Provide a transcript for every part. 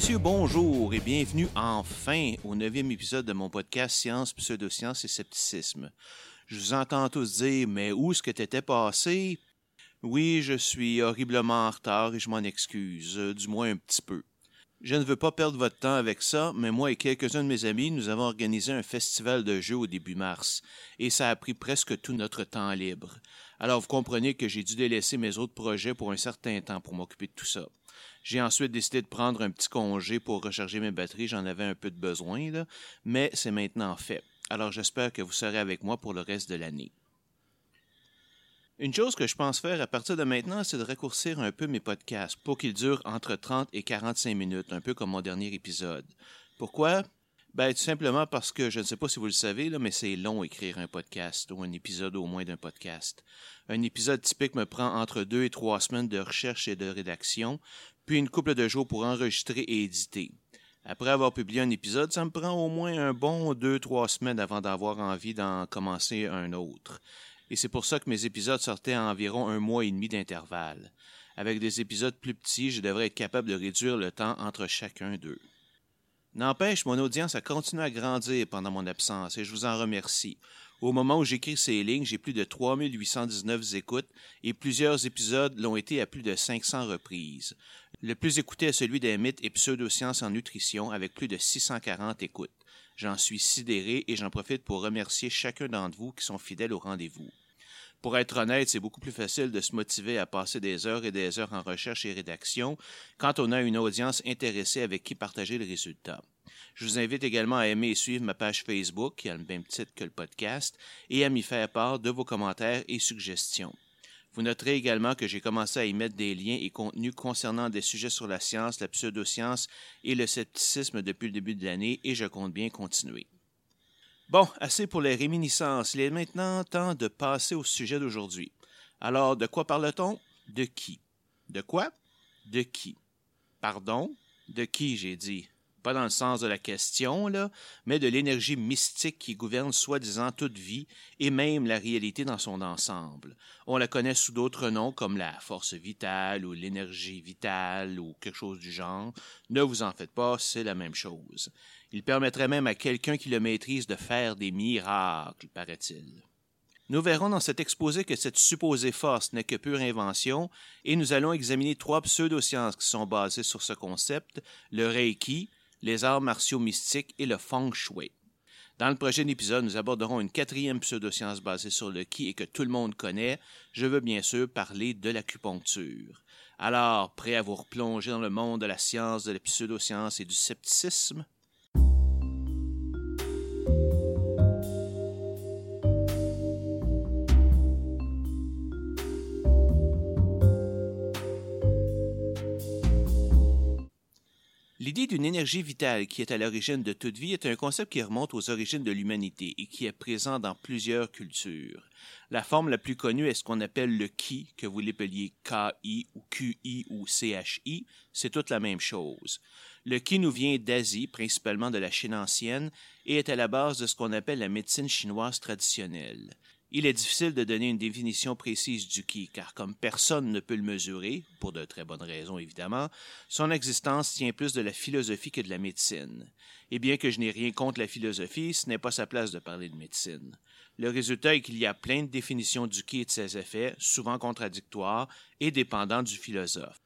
messieurs, bonjour et bienvenue enfin au neuvième épisode de mon podcast Science, Pseudosciences et Scepticisme. Je vous entends tous dire, mais où est-ce que t'étais passé? Oui, je suis horriblement en retard et je m'en excuse, euh, du moins un petit peu. Je ne veux pas perdre votre temps avec ça, mais moi et quelques-uns de mes amis, nous avons organisé un festival de jeux au début mars, et ça a pris presque tout notre temps libre. Alors vous comprenez que j'ai dû délaisser mes autres projets pour un certain temps pour m'occuper de tout ça. J'ai ensuite décidé de prendre un petit congé pour recharger mes batteries, j'en avais un peu de besoin, là, mais c'est maintenant fait. Alors j'espère que vous serez avec moi pour le reste de l'année. Une chose que je pense faire à partir de maintenant, c'est de raccourcir un peu mes podcasts pour qu'ils durent entre 30 et 45 minutes, un peu comme mon dernier épisode. Pourquoi? Ben, tout simplement parce que je ne sais pas si vous le savez, mais c'est long écrire un podcast ou un épisode au moins d'un podcast. Un épisode typique me prend entre deux et trois semaines de recherche et de rédaction, puis une couple de jours pour enregistrer et éditer. Après avoir publié un épisode, ça me prend au moins un bon deux, trois semaines avant d'avoir envie d'en commencer un autre et c'est pour ça que mes épisodes sortaient à environ un mois et demi d'intervalle. Avec des épisodes plus petits, je devrais être capable de réduire le temps entre chacun d'eux. N'empêche, mon audience a continué à grandir pendant mon absence et je vous en remercie. Au moment où j'écris ces lignes, j'ai plus de 3819 écoutes et plusieurs épisodes l'ont été à plus de 500 reprises. Le plus écouté est celui des mythes et pseudosciences en nutrition avec plus de 640 écoutes. J'en suis sidéré et j'en profite pour remercier chacun d'entre vous qui sont fidèles au rendez-vous. Pour être honnête, c'est beaucoup plus facile de se motiver à passer des heures et des heures en recherche et rédaction quand on a une audience intéressée avec qui partager le résultat. Je vous invite également à aimer et suivre ma page Facebook, qui a le même titre que le podcast, et à m'y faire part de vos commentaires et suggestions. Vous noterez également que j'ai commencé à y mettre des liens et contenus concernant des sujets sur la science, la pseudoscience et le scepticisme depuis le début de l'année et je compte bien continuer. Bon, assez pour les réminiscences. Il est maintenant temps de passer au sujet d'aujourd'hui. Alors, de quoi parle-t-on? De qui? De quoi? De qui? Pardon? De qui, j'ai dit? Pas dans le sens de la question, là, mais de l'énergie mystique qui gouverne soi-disant toute vie et même la réalité dans son ensemble. On la connaît sous d'autres noms comme la force vitale ou l'énergie vitale ou quelque chose du genre. Ne vous en faites pas, c'est la même chose. Il permettrait même à quelqu'un qui le maîtrise de faire des miracles, paraît-il. Nous verrons dans cet exposé que cette supposée force n'est que pure invention, et nous allons examiner trois pseudosciences qui sont basées sur ce concept, le Reiki, les arts martiaux mystiques et le Feng Shui. Dans le prochain épisode, nous aborderons une quatrième pseudoscience basée sur le Qi et que tout le monde connaît. Je veux bien sûr parler de l'acupuncture. Alors, prêt à vous replonger dans le monde de la science, de la pseudoscience et du scepticisme? D'une énergie vitale qui est à l'origine de toute vie est un concept qui remonte aux origines de l'humanité et qui est présent dans plusieurs cultures. La forme la plus connue est ce qu'on appelle le Ki, que vous l'appeliez KI ou QI ou CHI, c'est toute la même chose. Le Ki nous vient d'Asie, principalement de la Chine ancienne, et est à la base de ce qu'on appelle la médecine chinoise traditionnelle. Il est difficile de donner une définition précise du qui, car comme personne ne peut le mesurer, pour de très bonnes raisons évidemment, son existence tient plus de la philosophie que de la médecine. Et bien que je n'ai rien contre la philosophie, ce n'est pas sa place de parler de médecine. Le résultat est qu'il y a plein de définitions du qui et de ses effets, souvent contradictoires et dépendant du philosophe.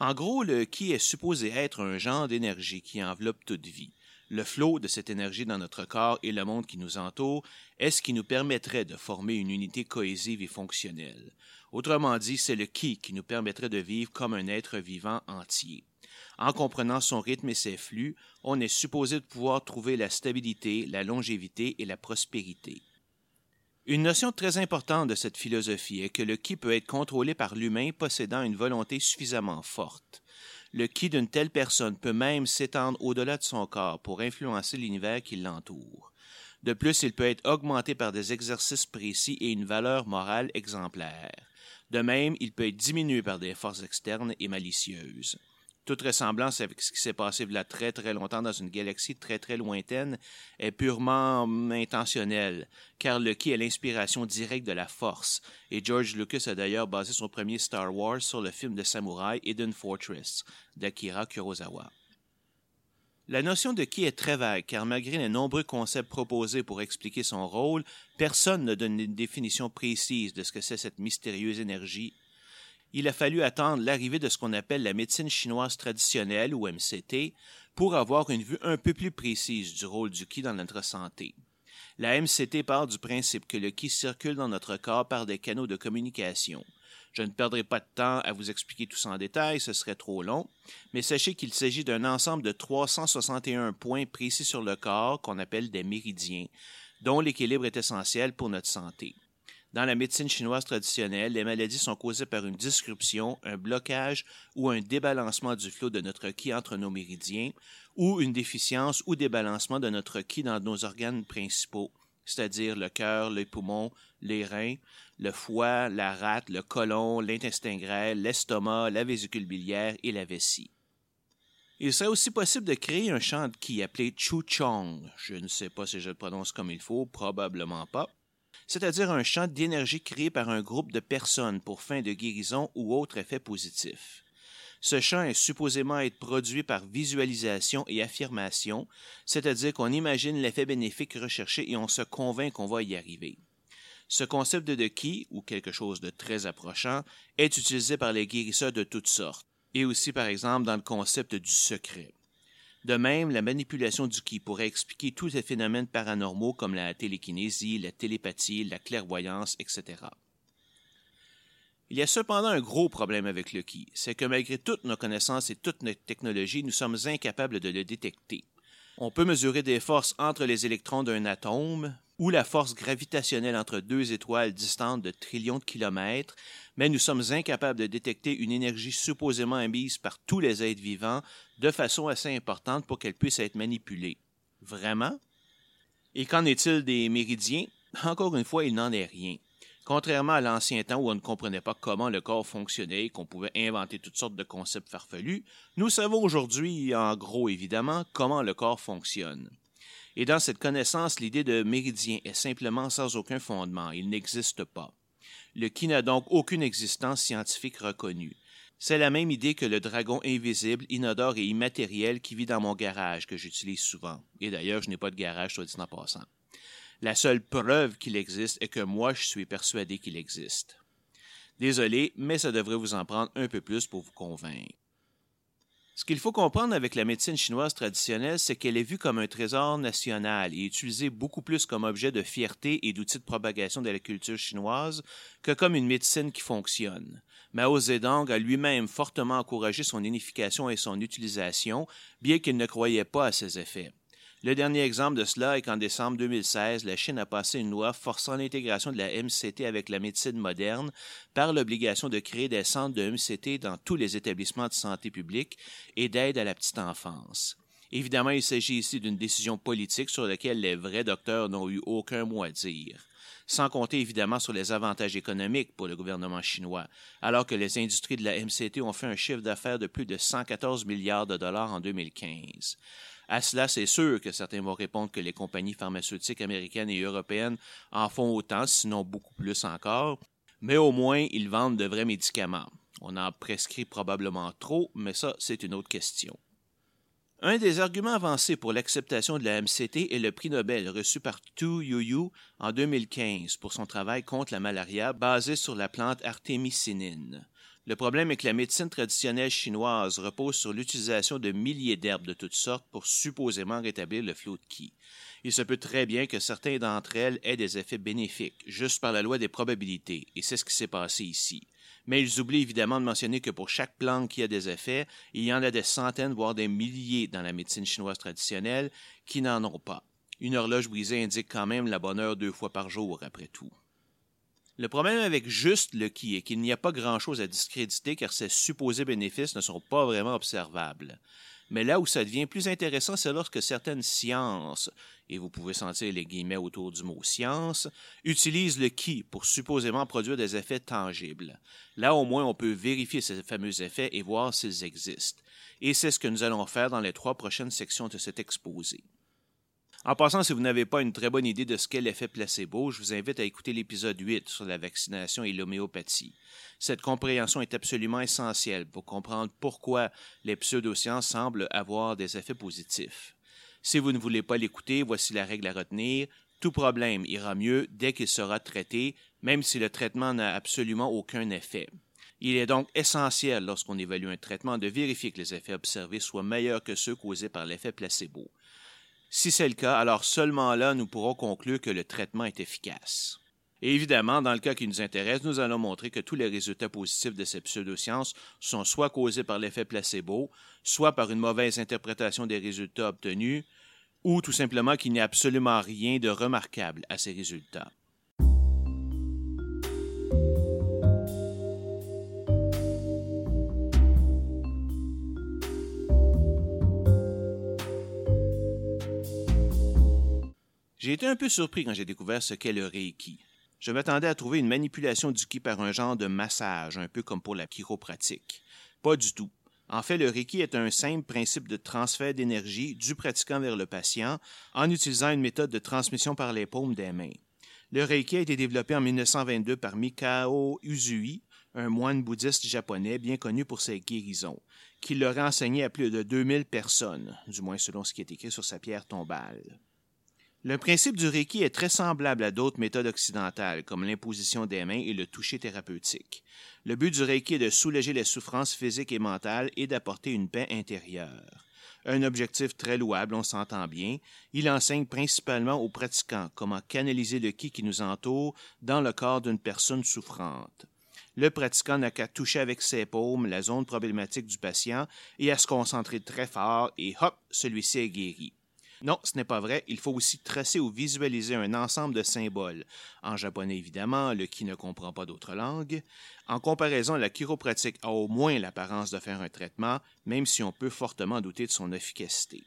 En gros, le qui est supposé être un genre d'énergie qui enveloppe toute vie. Le flot de cette énergie dans notre corps et le monde qui nous entoure est ce qui nous permettrait de former une unité cohésive et fonctionnelle. Autrement dit, c'est le qui qui nous permettrait de vivre comme un être vivant entier. En comprenant son rythme et ses flux, on est supposé de pouvoir trouver la stabilité, la longévité et la prospérité. Une notion très importante de cette philosophie est que le qui peut être contrôlé par l'humain possédant une volonté suffisamment forte le qui d'une telle personne peut même s'étendre au-delà de son corps pour influencer l'univers qui l'entoure. De plus, il peut être augmenté par des exercices précis et une valeur morale exemplaire. De même, il peut être diminué par des forces externes et malicieuses toute ressemblance avec ce qui s'est passé là très très longtemps dans une galaxie très très lointaine est purement hum, intentionnelle, car le qui est l'inspiration directe de la force, et George Lucas a d'ailleurs basé son premier Star Wars sur le film de samouraï Hidden Fortress d'Akira Kurosawa. La notion de ki est très vague, car malgré les nombreux concepts proposés pour expliquer son rôle, personne ne donne une définition précise de ce que c'est cette mystérieuse énergie. Il a fallu attendre l'arrivée de ce qu'on appelle la médecine chinoise traditionnelle, ou MCT, pour avoir une vue un peu plus précise du rôle du ki dans notre santé. La MCT part du principe que le ki circule dans notre corps par des canaux de communication. Je ne perdrai pas de temps à vous expliquer tout ça en détail, ce serait trop long, mais sachez qu'il s'agit d'un ensemble de 361 points précis sur le corps qu'on appelle des méridiens, dont l'équilibre est essentiel pour notre santé. Dans la médecine chinoise traditionnelle, les maladies sont causées par une disruption, un blocage ou un débalancement du flot de notre ki entre nos méridiens, ou une déficience ou débalancement de notre ki dans nos organes principaux, c'est-à-dire le cœur, les poumons, les reins, le foie, la rate, le côlon, l'intestin grêle, l'estomac, la vésicule biliaire et la vessie. Il serait aussi possible de créer un champ de ki appelé Chu Chong. Je ne sais pas si je le prononce comme il faut, probablement pas. C'est-à-dire un champ d'énergie créé par un groupe de personnes pour fin de guérison ou autre effet positif. Ce champ est supposément être produit par visualisation et affirmation, c'est-à-dire qu'on imagine l'effet bénéfique recherché et on se convainc qu'on va y arriver. Ce concept de ki, ou quelque chose de très approchant, est utilisé par les guérisseurs de toutes sortes, et aussi par exemple dans le concept du secret. De même, la manipulation du ki pourrait expliquer tous les phénomènes paranormaux comme la télékinésie, la télépathie, la clairvoyance, etc. Il y a cependant un gros problème avec le ki, c'est que malgré toutes nos connaissances et toute notre technologie, nous sommes incapables de le détecter. On peut mesurer des forces entre les électrons d'un atome, ou la force gravitationnelle entre deux étoiles distantes de trillions de kilomètres, mais nous sommes incapables de détecter une énergie supposément émise par tous les êtres vivants de façon assez importante pour qu'elle puisse être manipulée. Vraiment? Et qu'en est-il des méridiens? Encore une fois, il n'en est rien. Contrairement à l'ancien temps où on ne comprenait pas comment le corps fonctionnait et qu'on pouvait inventer toutes sortes de concepts farfelus, nous savons aujourd'hui, en gros évidemment, comment le corps fonctionne. Et dans cette connaissance, l'idée de méridien est simplement sans aucun fondement, il n'existe pas. Le qui n'a donc aucune existence scientifique reconnue. C'est la même idée que le dragon invisible, inodore et immatériel qui vit dans mon garage, que j'utilise souvent. Et d'ailleurs, je n'ai pas de garage, soit dit en passant. La seule preuve qu'il existe est que moi, je suis persuadé qu'il existe. Désolé, mais ça devrait vous en prendre un peu plus pour vous convaincre. Ce qu'il faut comprendre avec la médecine chinoise traditionnelle, c'est qu'elle est vue comme un trésor national et utilisée beaucoup plus comme objet de fierté et d'outil de propagation de la culture chinoise que comme une médecine qui fonctionne. Mao Zedong a lui-même fortement encouragé son unification et son utilisation, bien qu'il ne croyait pas à ses effets. Le dernier exemple de cela est qu'en décembre 2016, la Chine a passé une loi forçant l'intégration de la MCT avec la médecine moderne par l'obligation de créer des centres de MCT dans tous les établissements de santé publique et d'aide à la petite enfance. Évidemment, il s'agit ici d'une décision politique sur laquelle les vrais docteurs n'ont eu aucun mot à dire sans compter évidemment sur les avantages économiques pour le gouvernement chinois, alors que les industries de la MCT ont fait un chiffre d'affaires de plus de 114 milliards de dollars en 2015. À cela, c'est sûr que certains vont répondre que les compagnies pharmaceutiques américaines et européennes en font autant, sinon beaucoup plus encore, mais au moins ils vendent de vrais médicaments. On en prescrit probablement trop, mais ça, c'est une autre question. Un des arguments avancés pour l'acceptation de la MCT est le prix Nobel reçu par Tu Youyou en 2015 pour son travail contre la malaria basé sur la plante artémisinine. Le problème est que la médecine traditionnelle chinoise repose sur l'utilisation de milliers d'herbes de toutes sortes pour supposément rétablir le flot de qi. Il se peut très bien que certains d'entre elles aient des effets bénéfiques, juste par la loi des probabilités, et c'est ce qui s'est passé ici. Mais ils oublient évidemment de mentionner que pour chaque plante qui a des effets, il y en a des centaines, voire des milliers dans la médecine chinoise traditionnelle qui n'en ont pas. Une horloge brisée indique quand même la bonne heure deux fois par jour, après tout. Le problème avec juste le qui est qu'il n'y a pas grand-chose à discréditer car ces supposés bénéfices ne sont pas vraiment observables. Mais là où ça devient plus intéressant, c'est lorsque certaines sciences, et vous pouvez sentir les guillemets autour du mot science, utilisent le qui pour supposément produire des effets tangibles. Là au moins on peut vérifier ces fameux effets et voir s'ils existent. Et c'est ce que nous allons faire dans les trois prochaines sections de cet exposé. En passant, si vous n'avez pas une très bonne idée de ce qu'est l'effet placebo, je vous invite à écouter l'épisode 8 sur la vaccination et l'homéopathie. Cette compréhension est absolument essentielle pour comprendre pourquoi les pseudosciences semblent avoir des effets positifs. Si vous ne voulez pas l'écouter, voici la règle à retenir. Tout problème ira mieux dès qu'il sera traité, même si le traitement n'a absolument aucun effet. Il est donc essentiel, lorsqu'on évalue un traitement, de vérifier que les effets observés soient meilleurs que ceux causés par l'effet placebo. Si c'est le cas, alors seulement là nous pourrons conclure que le traitement est efficace. Évidemment, dans le cas qui nous intéresse, nous allons montrer que tous les résultats positifs de ces pseudosciences sont soit causés par l'effet placebo, soit par une mauvaise interprétation des résultats obtenus, ou tout simplement qu'il n'y a absolument rien de remarquable à ces résultats. J'ai été un peu surpris quand j'ai découvert ce qu'est le Reiki. Je m'attendais à trouver une manipulation du ki par un genre de massage, un peu comme pour la chiropratique. Pas du tout. En fait, le Reiki est un simple principe de transfert d'énergie du pratiquant vers le patient en utilisant une méthode de transmission par les paumes des mains. Le Reiki a été développé en 1922 par Mikao Uzui, un moine bouddhiste japonais bien connu pour ses guérisons, qui l'aurait enseigné à plus de 2000 personnes, du moins selon ce qui est écrit sur sa pierre tombale. Le principe du Reiki est très semblable à d'autres méthodes occidentales, comme l'imposition des mains et le toucher thérapeutique. Le but du Reiki est de soulager les souffrances physiques et mentales et d'apporter une paix intérieure. Un objectif très louable, on s'entend bien. Il enseigne principalement aux pratiquants comment canaliser le ki qui nous entoure dans le corps d'une personne souffrante. Le pratiquant n'a qu'à toucher avec ses paumes la zone problématique du patient et à se concentrer très fort et hop, celui-ci est guéri. Non, ce n'est pas vrai. Il faut aussi tracer ou visualiser un ensemble de symboles. En japonais, évidemment, le qui ne comprend pas d'autres langues. En comparaison, la chiropratique a au moins l'apparence de faire un traitement, même si on peut fortement douter de son efficacité.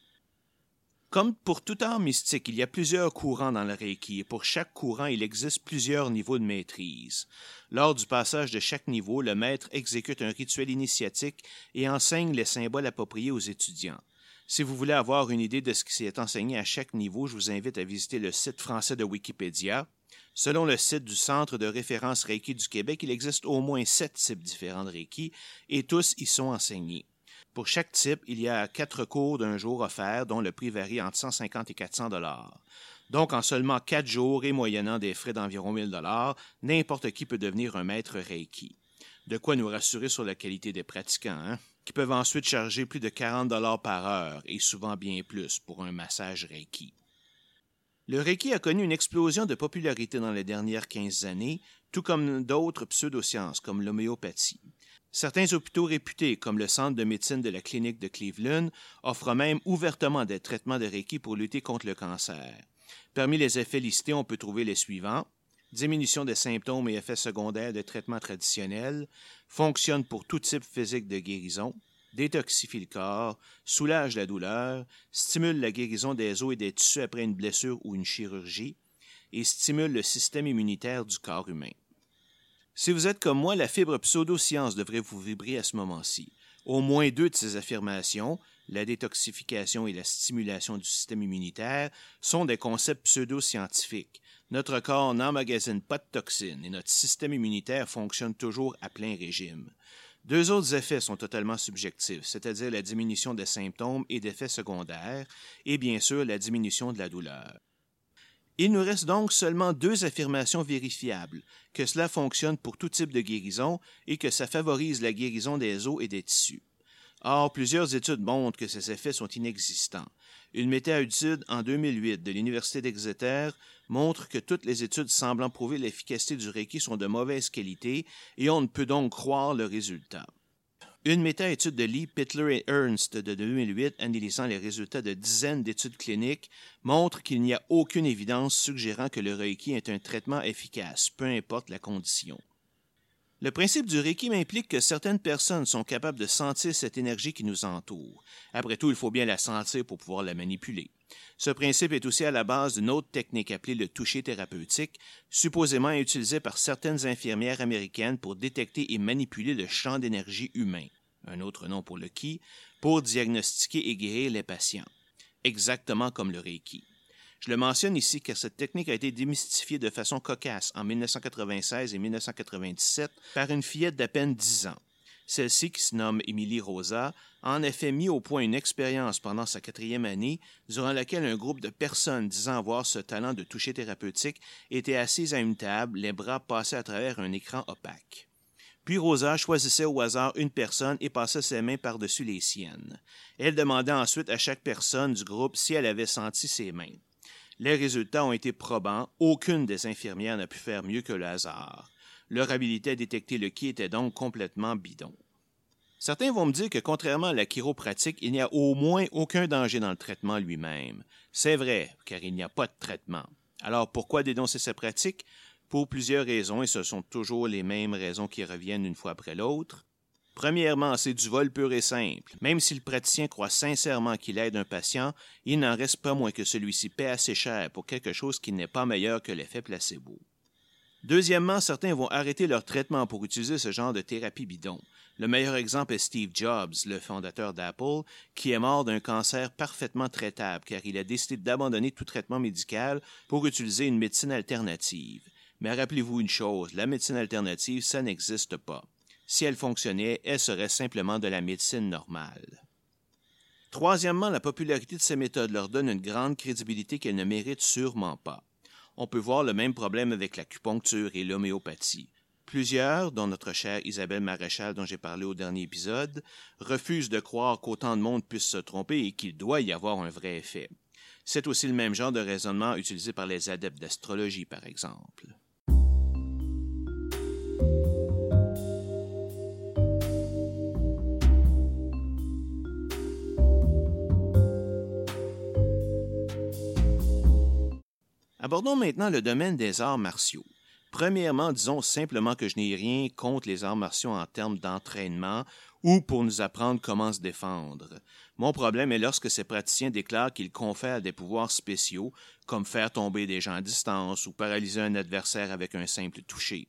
Comme pour tout art mystique, il y a plusieurs courants dans le Reiki et pour chaque courant, il existe plusieurs niveaux de maîtrise. Lors du passage de chaque niveau, le maître exécute un rituel initiatique et enseigne les symboles appropriés aux étudiants. Si vous voulez avoir une idée de ce qui s'est enseigné à chaque niveau, je vous invite à visiter le site français de Wikipédia. Selon le site du Centre de référence Reiki du Québec, il existe au moins sept types différents de Reiki et tous y sont enseignés. Pour chaque type, il y a quatre cours d'un jour offerts dont le prix varie entre 150 et 400 dollars. Donc, en seulement quatre jours et moyennant des frais d'environ 1000 dollars, n'importe qui peut devenir un maître Reiki. De quoi nous rassurer sur la qualité des pratiquants, hein? Qui peuvent ensuite charger plus de 40 dollars par heure et souvent bien plus pour un massage Reiki. Le Reiki a connu une explosion de popularité dans les dernières 15 années, tout comme d'autres pseudosciences comme l'homéopathie. Certains hôpitaux réputés, comme le Centre de médecine de la clinique de Cleveland, offrent même ouvertement des traitements de Reiki pour lutter contre le cancer. Parmi les effets listés, on peut trouver les suivants diminution des symptômes et effets secondaires de traitements traditionnels, fonctionne pour tout type physique de guérison, détoxifie le corps, soulage la douleur, stimule la guérison des os et des tissus après une blessure ou une chirurgie, et stimule le système immunitaire du corps humain. Si vous êtes comme moi, la fibre pseudoscience devrait vous vibrer à ce moment-ci. Au moins deux de ces affirmations, la détoxification et la stimulation du système immunitaire, sont des concepts pseudo-scientifiques, notre corps n'emmagasine pas de toxines et notre système immunitaire fonctionne toujours à plein régime. Deux autres effets sont totalement subjectifs, c'est-à-dire la diminution des symptômes et d'effets secondaires, et bien sûr la diminution de la douleur. Il nous reste donc seulement deux affirmations vérifiables, que cela fonctionne pour tout type de guérison et que ça favorise la guérison des os et des tissus. Or, plusieurs études montrent que ces effets sont inexistants. Une méta-étude en 2008 de l'Université d'Exeter montre que toutes les études semblant prouver l'efficacité du Reiki sont de mauvaise qualité et on ne peut donc croire le résultat. Une méta-étude de Lee, Pitler et Ernst de 2008 analysant les résultats de dizaines d'études cliniques montre qu'il n'y a aucune évidence suggérant que le Reiki est un traitement efficace, peu importe la condition. Le principe du Reiki implique que certaines personnes sont capables de sentir cette énergie qui nous entoure. Après tout, il faut bien la sentir pour pouvoir la manipuler. Ce principe est aussi à la base d'une autre technique appelée le toucher thérapeutique, supposément utilisée par certaines infirmières américaines pour détecter et manipuler le champ d'énergie humain, un autre nom pour le Ki, pour diagnostiquer et guérir les patients, exactement comme le Reiki. Je le mentionne ici car cette technique a été démystifiée de façon cocasse en 1996 et 1997 par une fillette d'à peine 10 ans. Celle-ci, qui se nomme Émilie Rosa, a en effet mis au point une expérience pendant sa quatrième année, durant laquelle un groupe de personnes disant avoir ce talent de toucher thérapeutique était assise à une table, les bras passés à travers un écran opaque. Puis Rosa choisissait au hasard une personne et passait ses mains par-dessus les siennes. Elle demandait ensuite à chaque personne du groupe si elle avait senti ses mains. Les résultats ont été probants, aucune des infirmières n'a pu faire mieux que le hasard. Leur habilité à détecter le qui était donc complètement bidon. Certains vont me dire que contrairement à la chiropratique, il n'y a au moins aucun danger dans le traitement lui-même. C'est vrai, car il n'y a pas de traitement. Alors pourquoi dénoncer cette pratique? Pour plusieurs raisons, et ce sont toujours les mêmes raisons qui reviennent une fois après l'autre. Premièrement, c'est du vol pur et simple. Même si le praticien croit sincèrement qu'il aide un patient, il n'en reste pas moins que celui-ci paie assez cher pour quelque chose qui n'est pas meilleur que l'effet placebo. Deuxièmement, certains vont arrêter leur traitement pour utiliser ce genre de thérapie bidon. Le meilleur exemple est Steve Jobs, le fondateur d'Apple, qui est mort d'un cancer parfaitement traitable car il a décidé d'abandonner tout traitement médical pour utiliser une médecine alternative. Mais rappelez-vous une chose, la médecine alternative, ça n'existe pas. Si elle fonctionnait, elle serait simplement de la médecine normale. Troisièmement, la popularité de ces méthodes leur donne une grande crédibilité qu'elles ne méritent sûrement pas on peut voir le même problème avec l'acupuncture et l'homéopathie. Plusieurs, dont notre chère Isabelle Maréchal dont j'ai parlé au dernier épisode, refusent de croire qu'autant de monde puisse se tromper et qu'il doit y avoir un vrai effet. C'est aussi le même genre de raisonnement utilisé par les adeptes d'astrologie, par exemple. Abordons maintenant le domaine des arts martiaux. Premièrement, disons simplement que je n'ai rien contre les arts martiaux en termes d'entraînement ou pour nous apprendre comment se défendre. Mon problème est lorsque ces praticiens déclarent qu'ils confèrent des pouvoirs spéciaux, comme faire tomber des gens à distance ou paralyser un adversaire avec un simple toucher.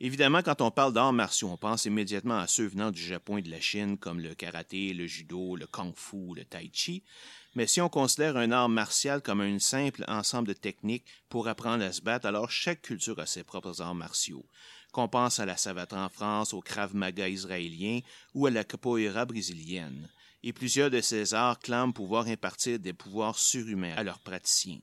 Évidemment, quand on parle d'arts martiaux, on pense immédiatement à ceux venant du Japon et de la Chine, comme le karaté, le judo, le kung-fu, le tai chi, mais si on considère un art martial comme un simple ensemble de techniques pour apprendre à se battre, alors chaque culture a ses propres arts martiaux. Qu'on pense à la savate en France, au Krav Maga israélien ou à la capoeira brésilienne. Et plusieurs de ces arts clament pouvoir impartir des pouvoirs surhumains à leurs praticiens.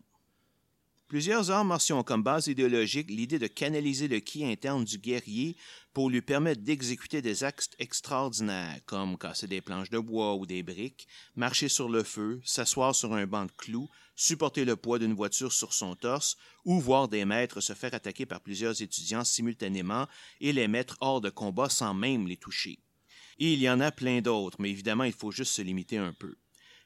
Plusieurs arts martiaux ont comme base idéologique l'idée de canaliser le ki interne du guerrier pour lui permettre d'exécuter des actes extraordinaires, comme casser des planches de bois ou des briques, marcher sur le feu, s'asseoir sur un banc de clous, supporter le poids d'une voiture sur son torse, ou voir des maîtres se faire attaquer par plusieurs étudiants simultanément et les mettre hors de combat sans même les toucher. Il y en a plein d'autres, mais évidemment il faut juste se limiter un peu.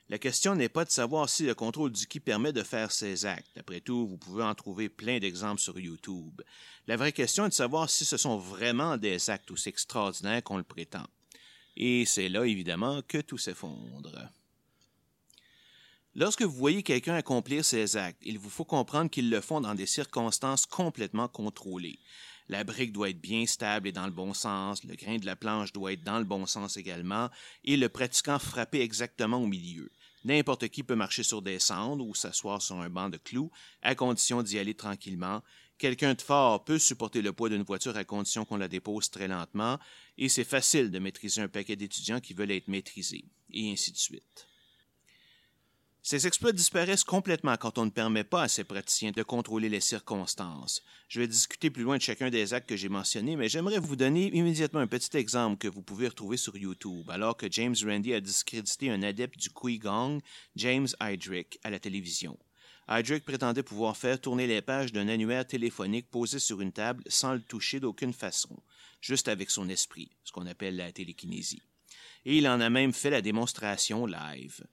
La question n'est pas de savoir si le contrôle du qui permet de faire ces actes. Après tout, vous pouvez en trouver plein d'exemples sur YouTube. La vraie question est de savoir si ce sont vraiment des actes aussi extraordinaires qu'on le prétend. Et c'est là, évidemment, que tout s'effondre. Lorsque vous voyez quelqu'un accomplir ces actes, il vous faut comprendre qu'ils le font dans des circonstances complètement contrôlées. La brique doit être bien stable et dans le bon sens, le grain de la planche doit être dans le bon sens également, et le pratiquant frapper exactement au milieu. N'importe qui peut marcher sur des cendres ou s'asseoir sur un banc de clous, à condition d'y aller tranquillement. Quelqu'un de fort peut supporter le poids d'une voiture à condition qu'on la dépose très lentement, et c'est facile de maîtriser un paquet d'étudiants qui veulent être maîtrisés, et ainsi de suite. Ces exploits disparaissent complètement quand on ne permet pas à ces praticiens de contrôler les circonstances. Je vais discuter plus loin de chacun des actes que j'ai mentionnés, mais j'aimerais vous donner immédiatement un petit exemple que vous pouvez retrouver sur YouTube, alors que James Randi a discrédité un adepte du Gong, James Heydrich, à la télévision. Heydrich prétendait pouvoir faire tourner les pages d'un annuaire téléphonique posé sur une table sans le toucher d'aucune façon, juste avec son esprit, ce qu'on appelle la télékinésie. Et il en a même fait la démonstration live.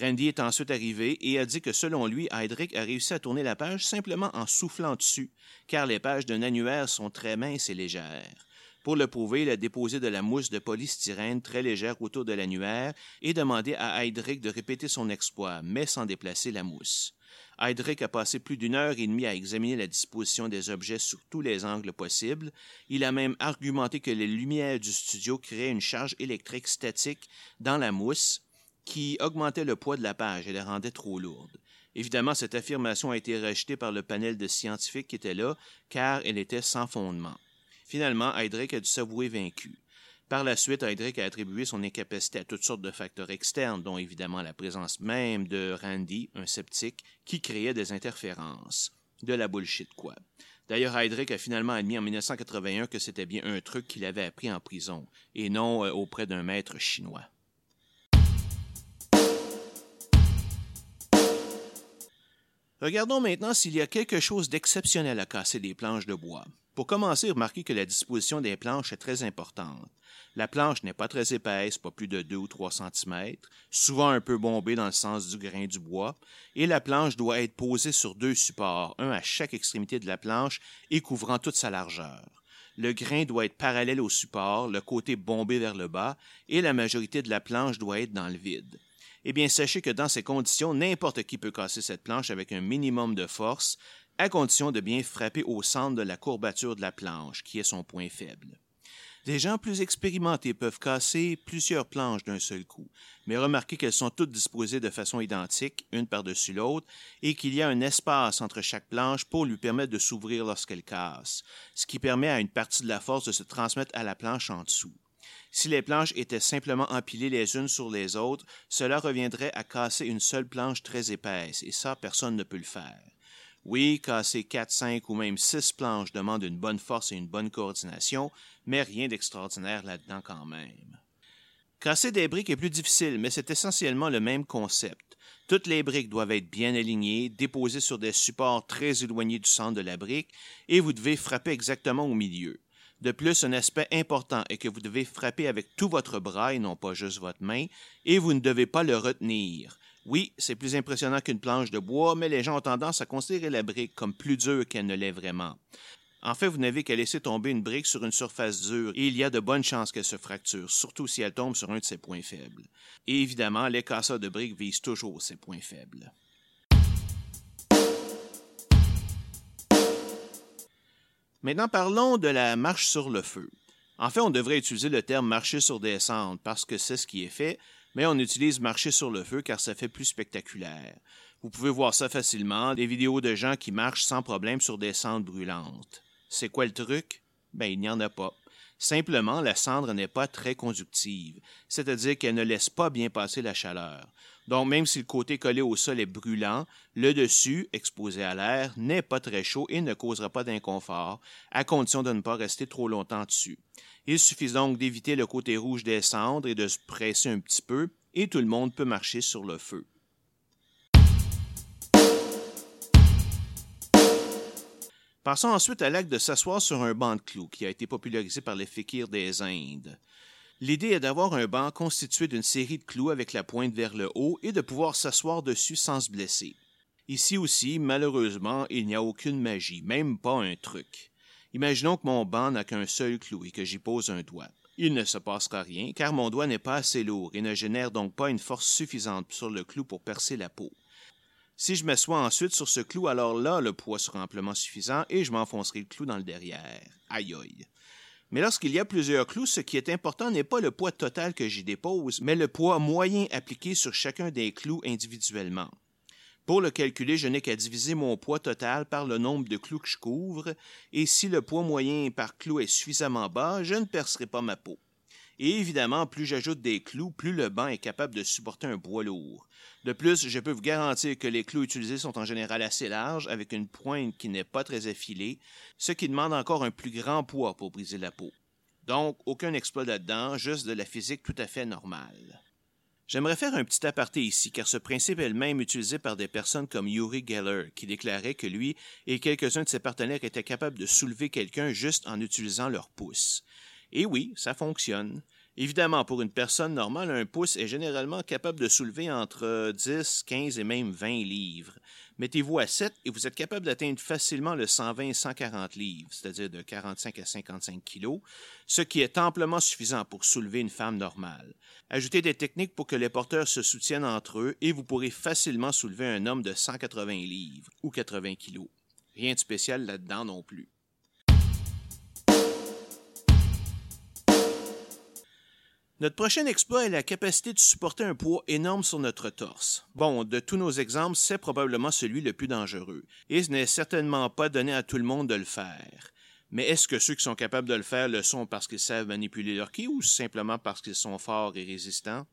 Randy est ensuite arrivé et a dit que selon lui, Heydrich a réussi à tourner la page simplement en soufflant dessus, car les pages d'un annuaire sont très minces et légères. Pour le prouver, il a déposé de la mousse de polystyrène très légère autour de l'annuaire et demandé à Heydrich de répéter son exploit, mais sans déplacer la mousse. Heydrich a passé plus d'une heure et demie à examiner la disposition des objets sous tous les angles possibles. Il a même argumenté que les lumières du studio créaient une charge électrique statique dans la mousse, qui augmentait le poids de la page et la rendait trop lourde. Évidemment, cette affirmation a été rejetée par le panel de scientifiques qui étaient là, car elle était sans fondement. Finalement, Heydrich a dû s'avouer vaincu. Par la suite, Heydrich a attribué son incapacité à toutes sortes de facteurs externes, dont évidemment la présence même de Randy, un sceptique, qui créait des interférences. De la bullshit, quoi. D'ailleurs, Heydrich a finalement admis en 1981 que c'était bien un truc qu'il avait appris en prison, et non euh, auprès d'un maître chinois. Regardons maintenant s'il y a quelque chose d'exceptionnel à casser des planches de bois. Pour commencer, remarquez que la disposition des planches est très importante. La planche n'est pas très épaisse, pas plus de 2 ou 3 cm, souvent un peu bombée dans le sens du grain du bois, et la planche doit être posée sur deux supports, un à chaque extrémité de la planche et couvrant toute sa largeur. Le grain doit être parallèle au support, le côté bombé vers le bas, et la majorité de la planche doit être dans le vide. Eh bien, sachez que dans ces conditions, n'importe qui peut casser cette planche avec un minimum de force, à condition de bien frapper au centre de la courbature de la planche, qui est son point faible. Des gens plus expérimentés peuvent casser plusieurs planches d'un seul coup, mais remarquez qu'elles sont toutes disposées de façon identique, une par-dessus l'autre, et qu'il y a un espace entre chaque planche pour lui permettre de s'ouvrir lorsqu'elle casse, ce qui permet à une partie de la force de se transmettre à la planche en dessous. Si les planches étaient simplement empilées les unes sur les autres, cela reviendrait à casser une seule planche très épaisse, et ça, personne ne peut le faire. Oui, casser quatre, cinq ou même six planches demande une bonne force et une bonne coordination, mais rien d'extraordinaire là-dedans quand même. Casser des briques est plus difficile, mais c'est essentiellement le même concept. Toutes les briques doivent être bien alignées, déposées sur des supports très éloignés du centre de la brique, et vous devez frapper exactement au milieu. De plus, un aspect important est que vous devez frapper avec tout votre bras et non pas juste votre main, et vous ne devez pas le retenir. Oui, c'est plus impressionnant qu'une planche de bois, mais les gens ont tendance à considérer la brique comme plus dure qu'elle ne l'est vraiment. En fait, vous n'avez qu'à laisser tomber une brique sur une surface dure et il y a de bonnes chances qu'elle se fracture, surtout si elle tombe sur un de ses points faibles. Évidemment, les casseurs de briques visent toujours ces points faibles. Maintenant, parlons de la marche sur le feu. En fait, on devrait utiliser le terme marcher sur des cendres parce que c'est ce qui est fait, mais on utilise marcher sur le feu car ça fait plus spectaculaire. Vous pouvez voir ça facilement, des vidéos de gens qui marchent sans problème sur des cendres brûlantes. C'est quoi le truc? Ben, il n'y en a pas. Simplement, la cendre n'est pas très conductive, c'est-à-dire qu'elle ne laisse pas bien passer la chaleur. Donc, même si le côté collé au sol est brûlant, le dessus, exposé à l'air, n'est pas très chaud et ne causera pas d'inconfort, à condition de ne pas rester trop longtemps dessus. Il suffit donc d'éviter le côté rouge des cendres et de se presser un petit peu, et tout le monde peut marcher sur le feu. Passons ensuite à l'acte de s'asseoir sur un banc de clous qui a été popularisé par les fakirs des Indes. L'idée est d'avoir un banc constitué d'une série de clous avec la pointe vers le haut et de pouvoir s'asseoir dessus sans se blesser. Ici aussi, malheureusement, il n'y a aucune magie, même pas un truc. Imaginons que mon banc n'a qu'un seul clou et que j'y pose un doigt. Il ne se passera rien, car mon doigt n'est pas assez lourd et ne génère donc pas une force suffisante sur le clou pour percer la peau. Si je m'assois ensuite sur ce clou, alors là, le poids sera amplement suffisant et je m'enfoncerai le clou dans le derrière. Aïe aïe. Mais lorsqu'il y a plusieurs clous, ce qui est important n'est pas le poids total que j'y dépose, mais le poids moyen appliqué sur chacun des clous individuellement. Pour le calculer, je n'ai qu'à diviser mon poids total par le nombre de clous que je couvre, et si le poids moyen par clou est suffisamment bas, je ne percerai pas ma peau. Et évidemment, plus j'ajoute des clous, plus le banc est capable de supporter un poids lourd. De plus, je peux vous garantir que les clous utilisés sont en général assez larges, avec une pointe qui n'est pas très affilée, ce qui demande encore un plus grand poids pour briser la peau. Donc, aucun exploit là-dedans, juste de la physique tout à fait normale. J'aimerais faire un petit aparté ici, car ce principe est le même utilisé par des personnes comme Yuri Geller, qui déclarait que lui et quelques-uns de ses partenaires étaient capables de soulever quelqu'un juste en utilisant leur pouce. Et oui, ça fonctionne. Évidemment, pour une personne normale, un pouce est généralement capable de soulever entre 10, 15 et même 20 livres. Mettez-vous à 7 et vous êtes capable d'atteindre facilement le 120 et 140 livres, c'est-à-dire de 45 à 55 kilos, ce qui est amplement suffisant pour soulever une femme normale. Ajoutez des techniques pour que les porteurs se soutiennent entre eux et vous pourrez facilement soulever un homme de 180 livres ou 80 kilos. Rien de spécial là-dedans non plus. Notre prochain exploit est la capacité de supporter un poids énorme sur notre torse. Bon, de tous nos exemples, c'est probablement celui le plus dangereux, et ce n'est certainement pas donné à tout le monde de le faire. Mais est-ce que ceux qui sont capables de le faire le sont parce qu'ils savent manipuler leur ki ou simplement parce qu'ils sont forts et résistants?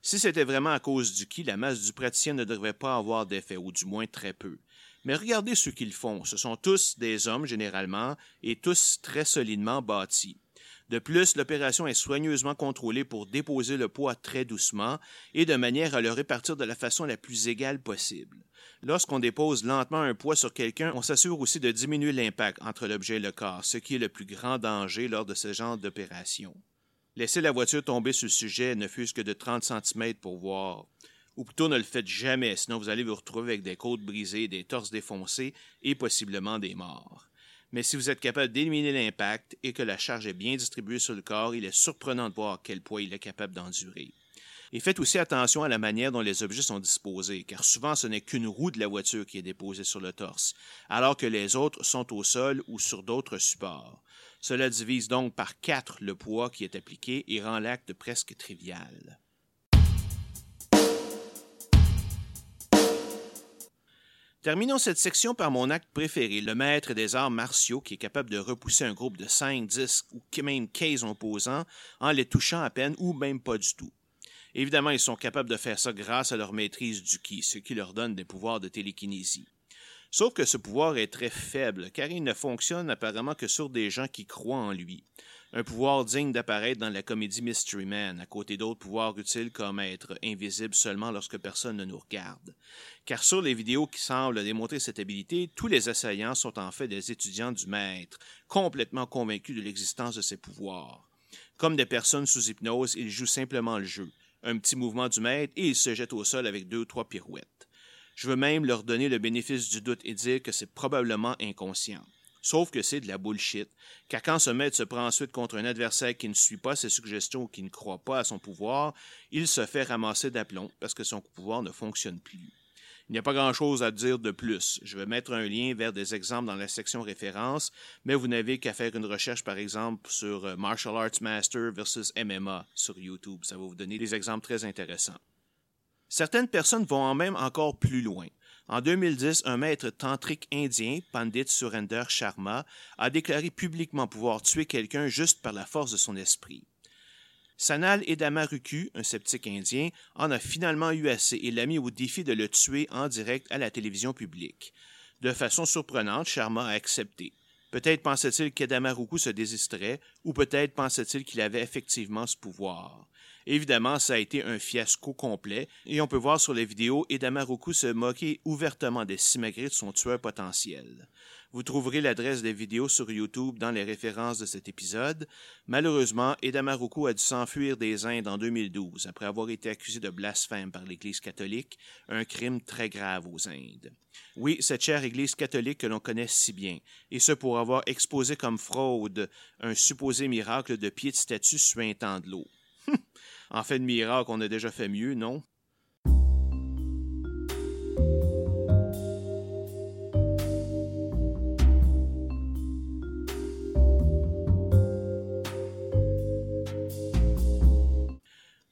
Si c'était vraiment à cause du ki, la masse du praticien ne devrait pas avoir d'effet, ou du moins très peu. Mais regardez ceux qu'ils font. Ce sont tous des hommes, généralement, et tous très solidement bâtis. De plus, l'opération est soigneusement contrôlée pour déposer le poids très doucement et de manière à le répartir de la façon la plus égale possible. Lorsqu'on dépose lentement un poids sur quelqu'un, on s'assure aussi de diminuer l'impact entre l'objet et le corps, ce qui est le plus grand danger lors de ce genre d'opération. Laissez la voiture tomber sur le sujet ne fût-ce que de 30 cm pour voir. Ou plutôt ne le faites jamais, sinon vous allez vous retrouver avec des côtes brisées, des torses défoncés et possiblement des morts mais si vous êtes capable d'éliminer l'impact et que la charge est bien distribuée sur le corps, il est surprenant de voir quel poids il est capable d'endurer. Et faites aussi attention à la manière dont les objets sont disposés, car souvent ce n'est qu'une roue de la voiture qui est déposée sur le torse, alors que les autres sont au sol ou sur d'autres supports. Cela divise donc par quatre le poids qui est appliqué et rend l'acte presque trivial. Terminons cette section par mon acte préféré, le maître des arts martiaux qui est capable de repousser un groupe de 5, 10 ou même 15 opposants en les touchant à peine ou même pas du tout. Évidemment, ils sont capables de faire ça grâce à leur maîtrise du ki, ce qui leur donne des pouvoirs de télékinésie. Sauf que ce pouvoir est très faible, car il ne fonctionne apparemment que sur des gens qui croient en lui un pouvoir digne d'apparaître dans la comédie Mystery Man, à côté d'autres pouvoirs utiles comme être invisible seulement lorsque personne ne nous regarde. Car sur les vidéos qui semblent démontrer cette habilité, tous les assaillants sont en fait des étudiants du maître, complètement convaincus de l'existence de ces pouvoirs. Comme des personnes sous hypnose, ils jouent simplement le jeu. Un petit mouvement du maître et ils se jettent au sol avec deux ou trois pirouettes. Je veux même leur donner le bénéfice du doute et dire que c'est probablement inconscient. Sauf que c'est de la bullshit. Car quand ce maître se prend ensuite contre un adversaire qui ne suit pas ses suggestions ou qui ne croit pas à son pouvoir, il se fait ramasser d'aplomb parce que son pouvoir ne fonctionne plus. Il n'y a pas grand-chose à dire de plus. Je vais mettre un lien vers des exemples dans la section références, mais vous n'avez qu'à faire une recherche, par exemple, sur euh, Martial Arts Master versus MMA sur YouTube. Ça va vous donner des exemples très intéressants. Certaines personnes vont même encore plus loin. En 2010, un maître tantrique indien, Pandit Surender Sharma, a déclaré publiquement pouvoir tuer quelqu'un juste par la force de son esprit. Sanal Edamaruku, un sceptique indien, en a finalement eu assez et l'a mis au défi de le tuer en direct à la télévision publique. De façon surprenante, Sharma a accepté. Peut-être pensait-il qu'Edamaruku se désisterait, ou peut-être pensait-il qu'il avait effectivement ce pouvoir. Évidemment, ça a été un fiasco complet, et on peut voir sur les vidéos Edamaruku se moquer ouvertement des simagrées de son tueur potentiel. Vous trouverez l'adresse des vidéos sur YouTube dans les références de cet épisode. Malheureusement, Edamaruku a dû s'enfuir des Indes en 2012 après avoir été accusé de blasphème par l'Église catholique, un crime très grave aux Indes. Oui, cette chère Église catholique que l'on connaît si bien, et ce pour avoir exposé comme fraude un supposé miracle de pied de statue suintant de l'eau. En fait de miracle, on a déjà fait mieux, non?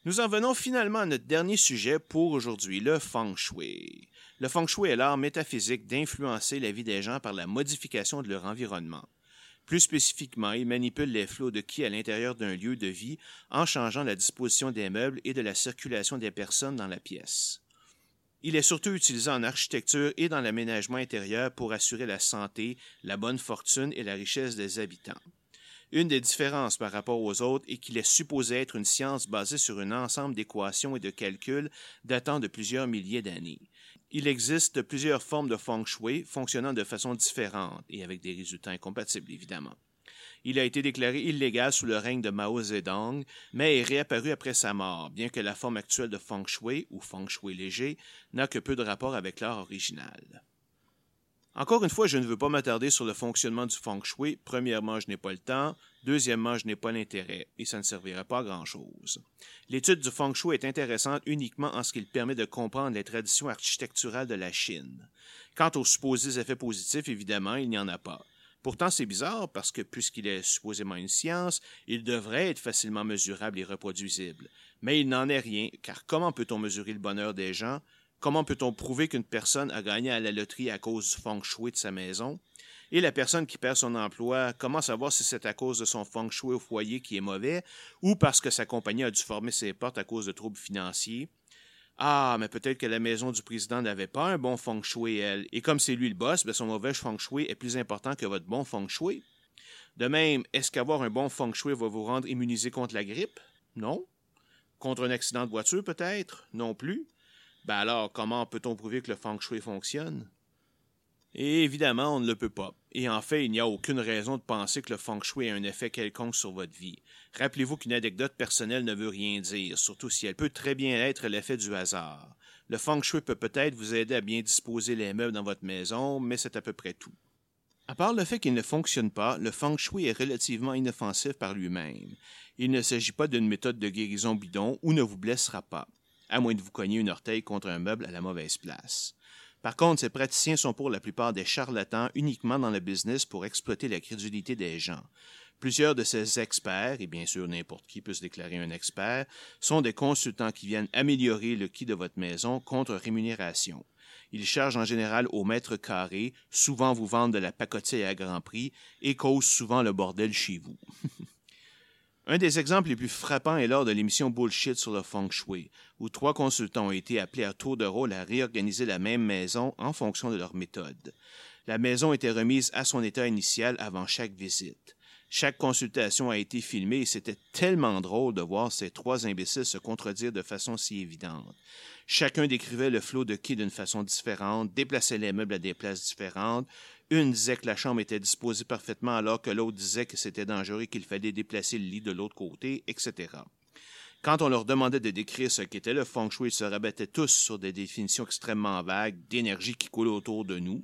Nous en venons finalement à notre dernier sujet pour aujourd'hui, le feng shui. Le feng shui est l'art métaphysique d'influencer la vie des gens par la modification de leur environnement. Plus spécifiquement, il manipule les flots de qui à l'intérieur d'un lieu de vie en changeant la disposition des meubles et de la circulation des personnes dans la pièce. Il est surtout utilisé en architecture et dans l'aménagement intérieur pour assurer la santé, la bonne fortune et la richesse des habitants. Une des différences par rapport aux autres est qu'il est supposé être une science basée sur un ensemble d'équations et de calculs datant de plusieurs milliers d'années. Il existe plusieurs formes de feng shui fonctionnant de façon différente et avec des résultats incompatibles, évidemment. Il a été déclaré illégal sous le règne de Mao Zedong, mais est réapparu après sa mort, bien que la forme actuelle de feng shui, ou feng shui léger, n'a que peu de rapport avec l'art original. Encore une fois, je ne veux pas m'attarder sur le fonctionnement du feng shui. Premièrement, je n'ai pas le temps. Deuxièmement, je n'ai pas l'intérêt et ça ne servira pas à grand-chose. L'étude du feng shui est intéressante uniquement en ce qu'il permet de comprendre les traditions architecturales de la Chine. Quant aux supposés effets positifs, évidemment, il n'y en a pas. Pourtant, c'est bizarre parce que puisqu'il est supposément une science, il devrait être facilement mesurable et reproduisible. Mais il n'en est rien, car comment peut-on mesurer le bonheur des gens? Comment peut-on prouver qu'une personne a gagné à la loterie à cause du feng shui de sa maison? Et la personne qui perd son emploi, comment savoir si c'est à cause de son feng shui au foyer qui est mauvais ou parce que sa compagnie a dû former ses portes à cause de troubles financiers? Ah, mais peut-être que la maison du président n'avait pas un bon feng shui, elle. Et comme c'est lui le boss, ben son mauvais feng shui est plus important que votre bon feng shui. De même, est-ce qu'avoir un bon feng shui va vous rendre immunisé contre la grippe? Non. Contre un accident de voiture, peut-être? Non plus. Ben alors, comment peut-on prouver que le feng shui fonctionne? Évidemment, on ne le peut pas. Et en fait, il n'y a aucune raison de penser que le feng shui a un effet quelconque sur votre vie. Rappelez-vous qu'une anecdote personnelle ne veut rien dire, surtout si elle peut très bien être l'effet du hasard. Le feng shui peut peut-être vous aider à bien disposer les meubles dans votre maison, mais c'est à peu près tout. À part le fait qu'il ne fonctionne pas, le feng shui est relativement inoffensif par lui-même. Il ne s'agit pas d'une méthode de guérison bidon ou ne vous blessera pas, à moins de vous cogner une orteil contre un meuble à la mauvaise place. Par contre, ces praticiens sont pour la plupart des charlatans uniquement dans le business pour exploiter la crédulité des gens. Plusieurs de ces experts, et bien sûr n'importe qui peut se déclarer un expert, sont des consultants qui viennent améliorer le qui de votre maison contre rémunération. Ils chargent en général au mètre carré, souvent vous vendent de la pacotille à grand prix et causent souvent le bordel chez vous. Un des exemples les plus frappants est lors de l'émission Bullshit sur le feng shui, où trois consultants ont été appelés à tour de rôle à réorganiser la même maison en fonction de leur méthode. La maison était remise à son état initial avant chaque visite. Chaque consultation a été filmée et c'était tellement drôle de voir ces trois imbéciles se contredire de façon si évidente. Chacun décrivait le flot de quai d'une façon différente, déplaçait les meubles à des places différentes, une disait que la chambre était disposée parfaitement alors que l'autre disait que c'était dangereux qu'il fallait déplacer le lit de l'autre côté, etc. Quand on leur demandait de décrire ce qu'était le feng shui, ils se rabattaient tous sur des définitions extrêmement vagues d'énergie qui coule autour de nous.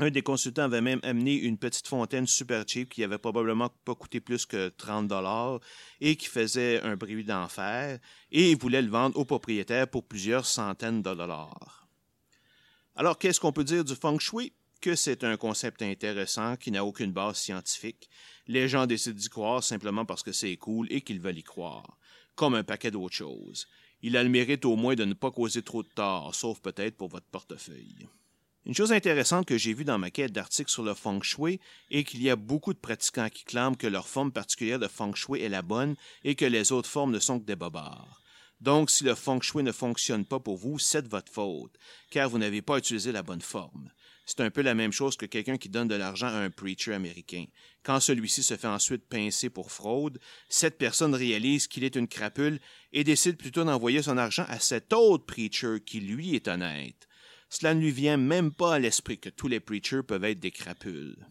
Un des consultants avait même amené une petite fontaine super cheap qui avait probablement pas coûté plus que 30 dollars et qui faisait un bruit d'enfer et il voulait le vendre au propriétaire pour plusieurs centaines de dollars. Alors, qu'est-ce qu'on peut dire du feng shui? Que c'est un concept intéressant qui n'a aucune base scientifique. Les gens décident d'y croire simplement parce que c'est cool et qu'ils veulent y croire, comme un paquet d'autres choses. Il a le mérite au moins de ne pas causer trop de tort, sauf peut-être pour votre portefeuille. Une chose intéressante que j'ai vue dans ma quête d'articles sur le feng shui est qu'il y a beaucoup de pratiquants qui clament que leur forme particulière de feng shui est la bonne et que les autres formes ne sont que des bobards. Donc, si le feng shui ne fonctionne pas pour vous, c'est de votre faute, car vous n'avez pas utilisé la bonne forme. C'est un peu la même chose que quelqu'un qui donne de l'argent à un preacher américain. Quand celui-ci se fait ensuite pincer pour fraude, cette personne réalise qu'il est une crapule et décide plutôt d'envoyer son argent à cet autre preacher qui lui est honnête. Cela ne lui vient même pas à l'esprit que tous les preachers peuvent être des crapules.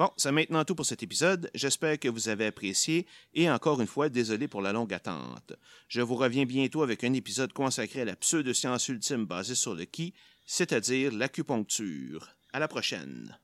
Bon, c'est maintenant tout pour cet épisode. J'espère que vous avez apprécié et encore une fois, désolé pour la longue attente. Je vous reviens bientôt avec un épisode consacré à la pseudo-science ultime basée sur le qui, c'est-à-dire l'acupuncture. À la prochaine.